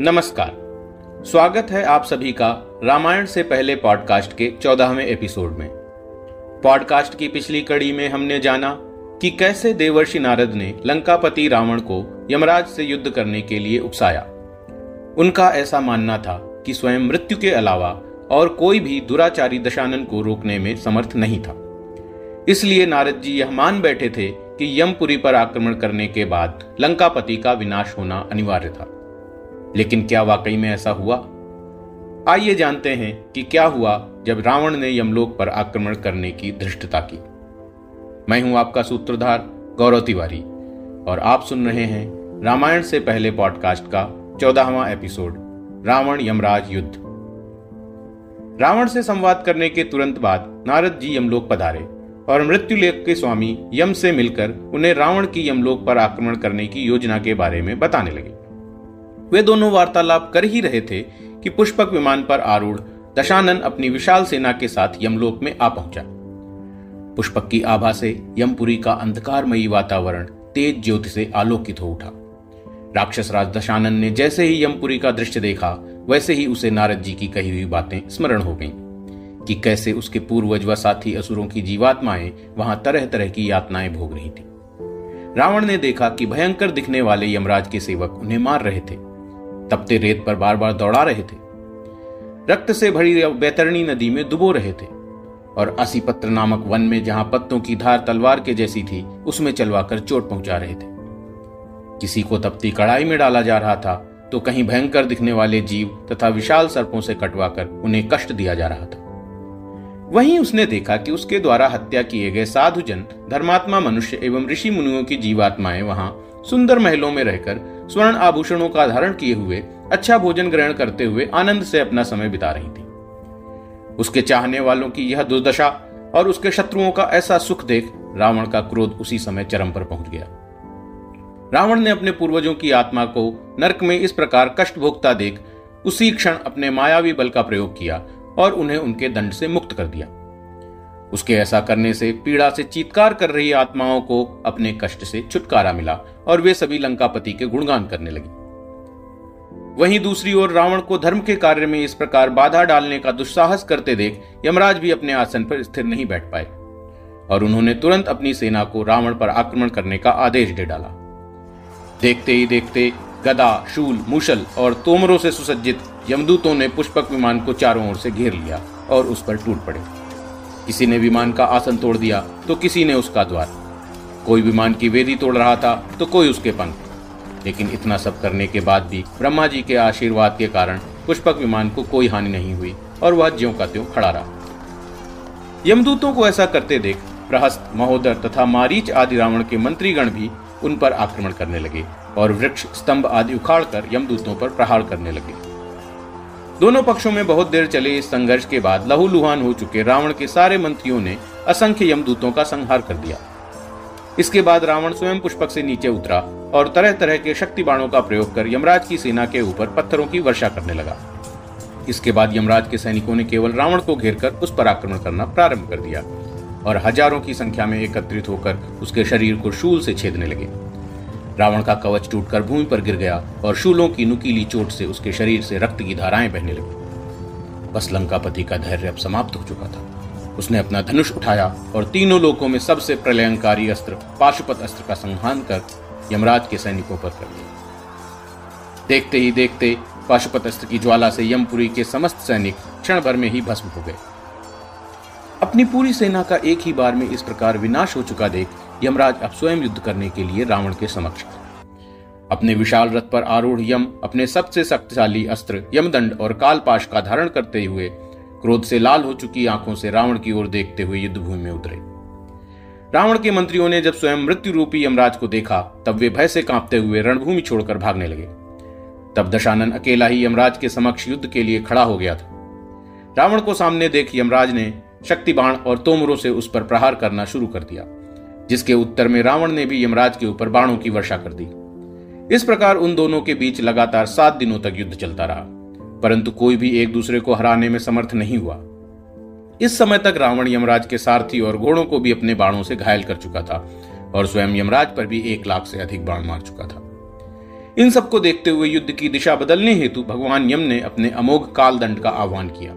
नमस्कार। स्वागत है आप सभी का रामायण से पहले पॉडकास्ट के चौदहवें एपिसोड में। पॉडकास्ट की पिछली कड़ी में हमने जाना कि कैसे देवर्षि नारद ने लंकापति रावण को यमराज से युद्ध करने के लिए उकसाया। उनका ऐसा मानना था कि स्वयं मृत्यु के अलावा और कोई भी दुराचारी दशानन को रोकने में समर्थ नहीं था। इसलिए नारद जी यह मान बैठे थे कि यमपुरी पर आक्रमण करने के बाद लंकापति का विनाश होना अनिवार्य था। लेकिन क्या वाकई में ऐसा हुआ? आइए जानते हैं कि क्या हुआ जब रावण ने यमलोक पर आक्रमण करने की धृष्टता की। मैं हूँ आपका सूत्रधार गौरव तिवारी और आप सुन रहे हैं रामायण से पहले पॉडकास्ट का चौदाहवा एपिसोड, रावण यमराज युद्ध। रावण से संवाद करने के तुरंत बाद नारद जी यमलोक पधारे, और मृत्युलेख के स्वामी यम से मिलकर उन्हें रावण की यमलोक पर आक्रमण करने की योजना के बारे में बताने लगे। वे दोनों वार्तालाप कर ही रहे थे कि पुष्पक विमान पर आरूढ़ दशानन अपनी विशाल सेना के साथ यमलोक में आ पहुँचा। पुष्पक की आभा से यमपुरी का अंधकारमयी वातावरण तेज ज्योति से आलोकित हो उठा। राक्षस राज दशानन ने जैसे ही यमपुरी का दृश्य देखा, वैसे ही उसे नारद जी की कही हुई बातें स्मरण हो गईं कि कैसे उसके पूर्वज व साथी असुरों की जीवात्माएँ वहाँ तरह तरह की यातनाएँ भोग रही थी। रावण ने देखा कि भयंकर दिखने वाले यमराज के सेवक उन्हें मार रहे थे। तपते रेत पर बार बार दौड़ा रहे थे। रक्त से भरी बैतरणी नदी में डुबो रहे थे और पत्र नामक वन में जहाँ पत्तों की धार तलवार के जैसी थी, उसमें चलवाकर चोट पहुँचा रहे थे। किसी को तपती कड़ाई में डाला जा रहा था तो कहीं भयंकर दिखने वाले जीव तथा विशाल सर्पों से कटवाकर उन्हें कष्ट दिया जा रहा था। वहीं उसने देखा कि उसके द्वारा हत्या किए गए साधुजन धर्मात्मा मनुष्य एवं ऋषि मुनियों की जीवात्माएँ वहाँ सुंदर महलों में रहकर स्वर्ण आभूषणों का धारण किए हुए अच्छा भोजन ग्रहण करते हुए आनंद से अपना समय बिता रही थी। उसके चाहने वालों की यह दुर्दशा और उसके शत्रुओं का ऐसा सुख देख रावण का क्रोध उसी समय चरम पर पहुँच गया। रावण ने अपने पूर्वजों की आत्मा को नरक में इस प्रकार कष्ट भोगता देख उसी क्षण अपने मायावी बल का प्रयोग किया और उन्हें उनके दंड से मुक्त कर दिया। उसके ऐसा करने से पीड़ा से चीतकार कर रही आत्माओं को अपने कष्ट से छुटकारा मिला और वे सभी लंकापति के गुणगान करने लगी। वहीं दूसरी ओर रावण को धर्म के कार्य में इस प्रकार बाधा डालने का दुस्साहस करते देख यमराज भी अपने आसन पर स्थिर नहीं बैठ पाए और उन्होंने तुरंत अपनी सेना को रावण पर आक्रमण करने का आदेश दे डाला। देखते ही देखते गदा, शूल मुशल और तोमरों से सुसज्जित यमदूतों ने पुष्पक विमान को चारों ओर से घेर लिया और उस पर टूट पड़े। किसी ने विमान का आसन तोड़ दिया तो किसी ने उसका द्वार। कोई विमान की वेदी तोड़ रहा था तो कोई उसके पंख। लेकिन इतना सब करने के बाद भी ब्रह्मा जी के आशीर्वाद के कारण पुष्पक विमान को कोई हानि नहीं हुई और वह ज्यो का त्यों खड़ा रहा। यमदूतों को ऐसा करते देख प्रहस्त महोदर तथा मारीच आदि रावण के मंत्रीगण भी उन पर आक्रमण करने लगे और वृक्ष स्तंभ आदि उखाड़कर यमदूतों पर प्रहार करने लगे। दोनों पक्षों में बहुत देर चले इस संघर्ष के बाद लहूलुहान हो चुके रावण के सारे मंत्रियों ने असंख्य यमदूतों का संहार कर दिया। इसके बाद रावण स्वयं पुष्पक से नीचे उतरा और तरह तरह के शक्ति बाणों का प्रयोग कर यमराज की सेना के ऊपर पत्थरों की वर्षा करने लगा। इसके बाद यमराज के सैनिकों ने केवल रावण को घेर कर उस पर आक्रमण करना प्रारंभ कर दिया और हज़ारों की संख्या में एकत्रित होकर उसके शरीर को शूल से छेदने लगे। रावण का कवच टूटकर भूमि पर गिर गया और शूलों की नुकीली चोट से उसके शरीर से रक्त की धाराएँ बहने लगी। बस लंकापति का धैर्य अब समाप्त हो चुका था। उसने अपना धनुष उठाया और तीनों लोकों में सबसे प्रलयंकारी अस्त्र पाशुपत अस्त्र का संहान कर यमराज के सैनिकों पर कर दिया। देखते ही देखते पाशुपत अस्त्र की ज्वाला से यमपुरी के समस्त सैनिक क्षण भर में ही भस्म हो गए। अपनी पूरी सेना का एक ही बार में इस प्रकार विनाश हो चुका देख यमराज अब स्वयं युद्ध करने के लिए रावण के समक्ष। अपने विशाल रथ पर आरूढ़ यम, अपने सबसे शक्तिशाली अस्त्र, यमदंड और कालपाश का धारण करते हुए क्रोध से लाल हो चुकी आँखों से रावण की ओर देखते हुए युद्ध भूमि में उतरे। रावण के मंत्रियों ने जब स्वयं मृत्यु रूपी यमराज को देखा, तब वे भय से कांपते हुए रणभूमि छोड़कर भागने लगे। तब दशानन अकेला ही यमराज के समक्ष युद्ध के लिए खड़ा हो गया था। रावण को सामने देख यमराज ने शक्ति बाण और तोमरों से उस पर प्रहार करना शुरू कर दिया। जिसके उत्तर में रावण ने भी यमराज के ऊपर बाणों की वर्षा कर दी। इस प्रकार उन दोनों के बीच लगातार सात दिनों तक युद्ध चलता रहा, परंतु कोई भी एक दूसरे को हराने में समर्थ नहीं हुआ। इस समय तक रावण यमराज के सारथी और घोड़ों को भी अपने बाणों से घायल कर चुका था और स्वयं यमराज पर भी एक लाख से अधिक बाण मार चुका था। इन सबको देखते हुए युद्ध की दिशा बदलने हेतु भगवान यम ने अपने अमोघ काल दंड का आह्वान किया।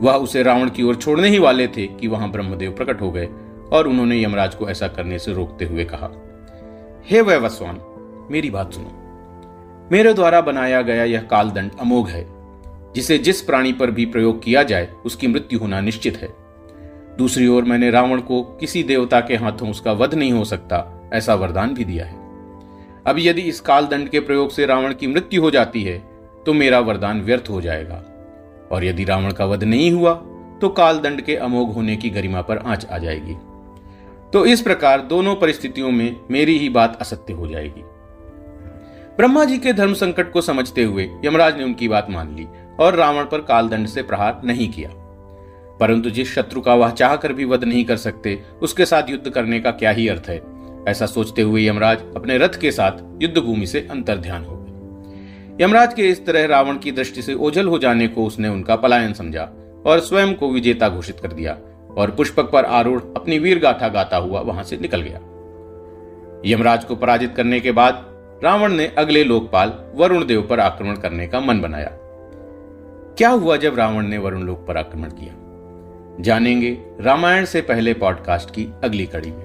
वह उसे रावण की ओर छोड़ने ही वाले थे कि वहाँ ब्रह्मदेव प्रकट हो गए। और उन्होंने यमराज को ऐसा करने से रोकते हुए कहा, हे hey वैवस्वान, मेरी बात सुनो। मेरे द्वारा बनाया गया यह कालदंड अमोघ है, जिसे जिस प्राणी पर भी प्रयोग किया जाए, उसकी मृत्यु होना निश्चित है। दूसरी ओर मैंने रावण को किसी देवता के हाथों उसका वध नहीं हो सकता, ऐसा वरदान भी दिया है। अब यदि इस कालदंड के प्रयोग से रावण की मृत्यु हो जाती है तो मेरा वरदान व्यर्थ हो जाएगा। और यदि रावण का वध नहीं हुआ तो कालदंड के अमोघ होने की गरिमा पर आँच आ जाएगी। तो इस प्रकार दोनों परिस्थितियों में मेरी ही बात असत्य हो जाएगी। ब्रह्मा जी के धर्म संकट को समझते हुए यमराज ने उनकी बात मान ली और रावण पर कालदंड से प्रहार नहीं किया। परंतु जिस शत्रु का वह चाहकर भी वध नहीं कर सकते, उसके साथ युद्ध करने का क्या ही अर्थ है? ऐसा सोचते हुए यमराज अपने रथ के साथ युद्ध भूमि से अंतर ध्यान हो गए। यमराज के इस तरह रावण की दृष्टि से ओझल हो जाने को उसने उनका पलायन समझा और स्वयं को विजेता घोषित कर दिया। और पुष्पक पर आरूढ़ अपनी वीर गाथा गाता हुआ वहाँ से निकल गया। यमराज को पराजित करने के बाद रावण ने अगले लोकपाल वरुण देव पर आक्रमण करने का मन बनाया। क्या हुआ जब रावण ने वरुण लोक पर आक्रमण किया? जानेंगे रामायण से पहले पॉडकास्ट की अगली कड़ी में।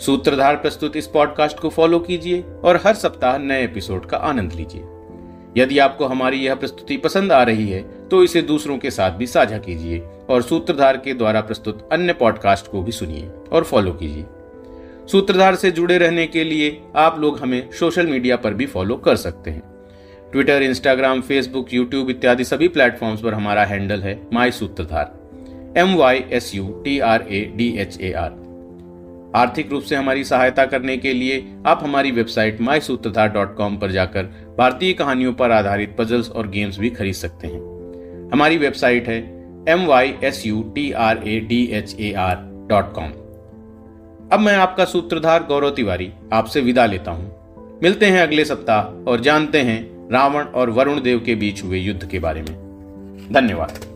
सूत्रधार प्रस्तुत इस पॉडकास्ट को फॉलो कीजिए और हर सप्ताह नए एपिसोड का आनंद लीजिए। यदि आपको हमारी यह प्रस्तुति पसंद आ रही है तो इसे दूसरों के साथ भी साझा कीजिए। और सूत्रधार के द्वारा प्रस्तुत अन्य पॉडकास्ट को भी सुनिए और फॉलो कीजिए। सूत्रधार से जुड़े रहने के लिए आप लोग हमें सोशल मीडिया पर भी फॉलो कर सकते हैं। ट्विटर इंस्टाग्राम फेसबुक यूट्यूब इत्यादि सभी प्लेटफॉर्म्स पर हमारा हैंडल है my Sutradhar M Y S U T R A D H A R आर्थिक रूप से हमारी सहायता करने के लिए आप हमारी वेबसाइट माई सूत्रधार डॉट कॉम पर जाकर भारतीय कहानियों पर आधारित पजल्स और गेम्स भी खरीद सकते हैं। हमारी वेबसाइट है M Y S U T R A D H A R dot com अब मैं आपका सूत्रधार गौरव तिवारी आपसे विदा लेता हूँ। मिलते हैं अगले सप्ताह और जानते हैं रावण और वरुण देव के बीच हुए युद्ध के बारे में। धन्यवाद।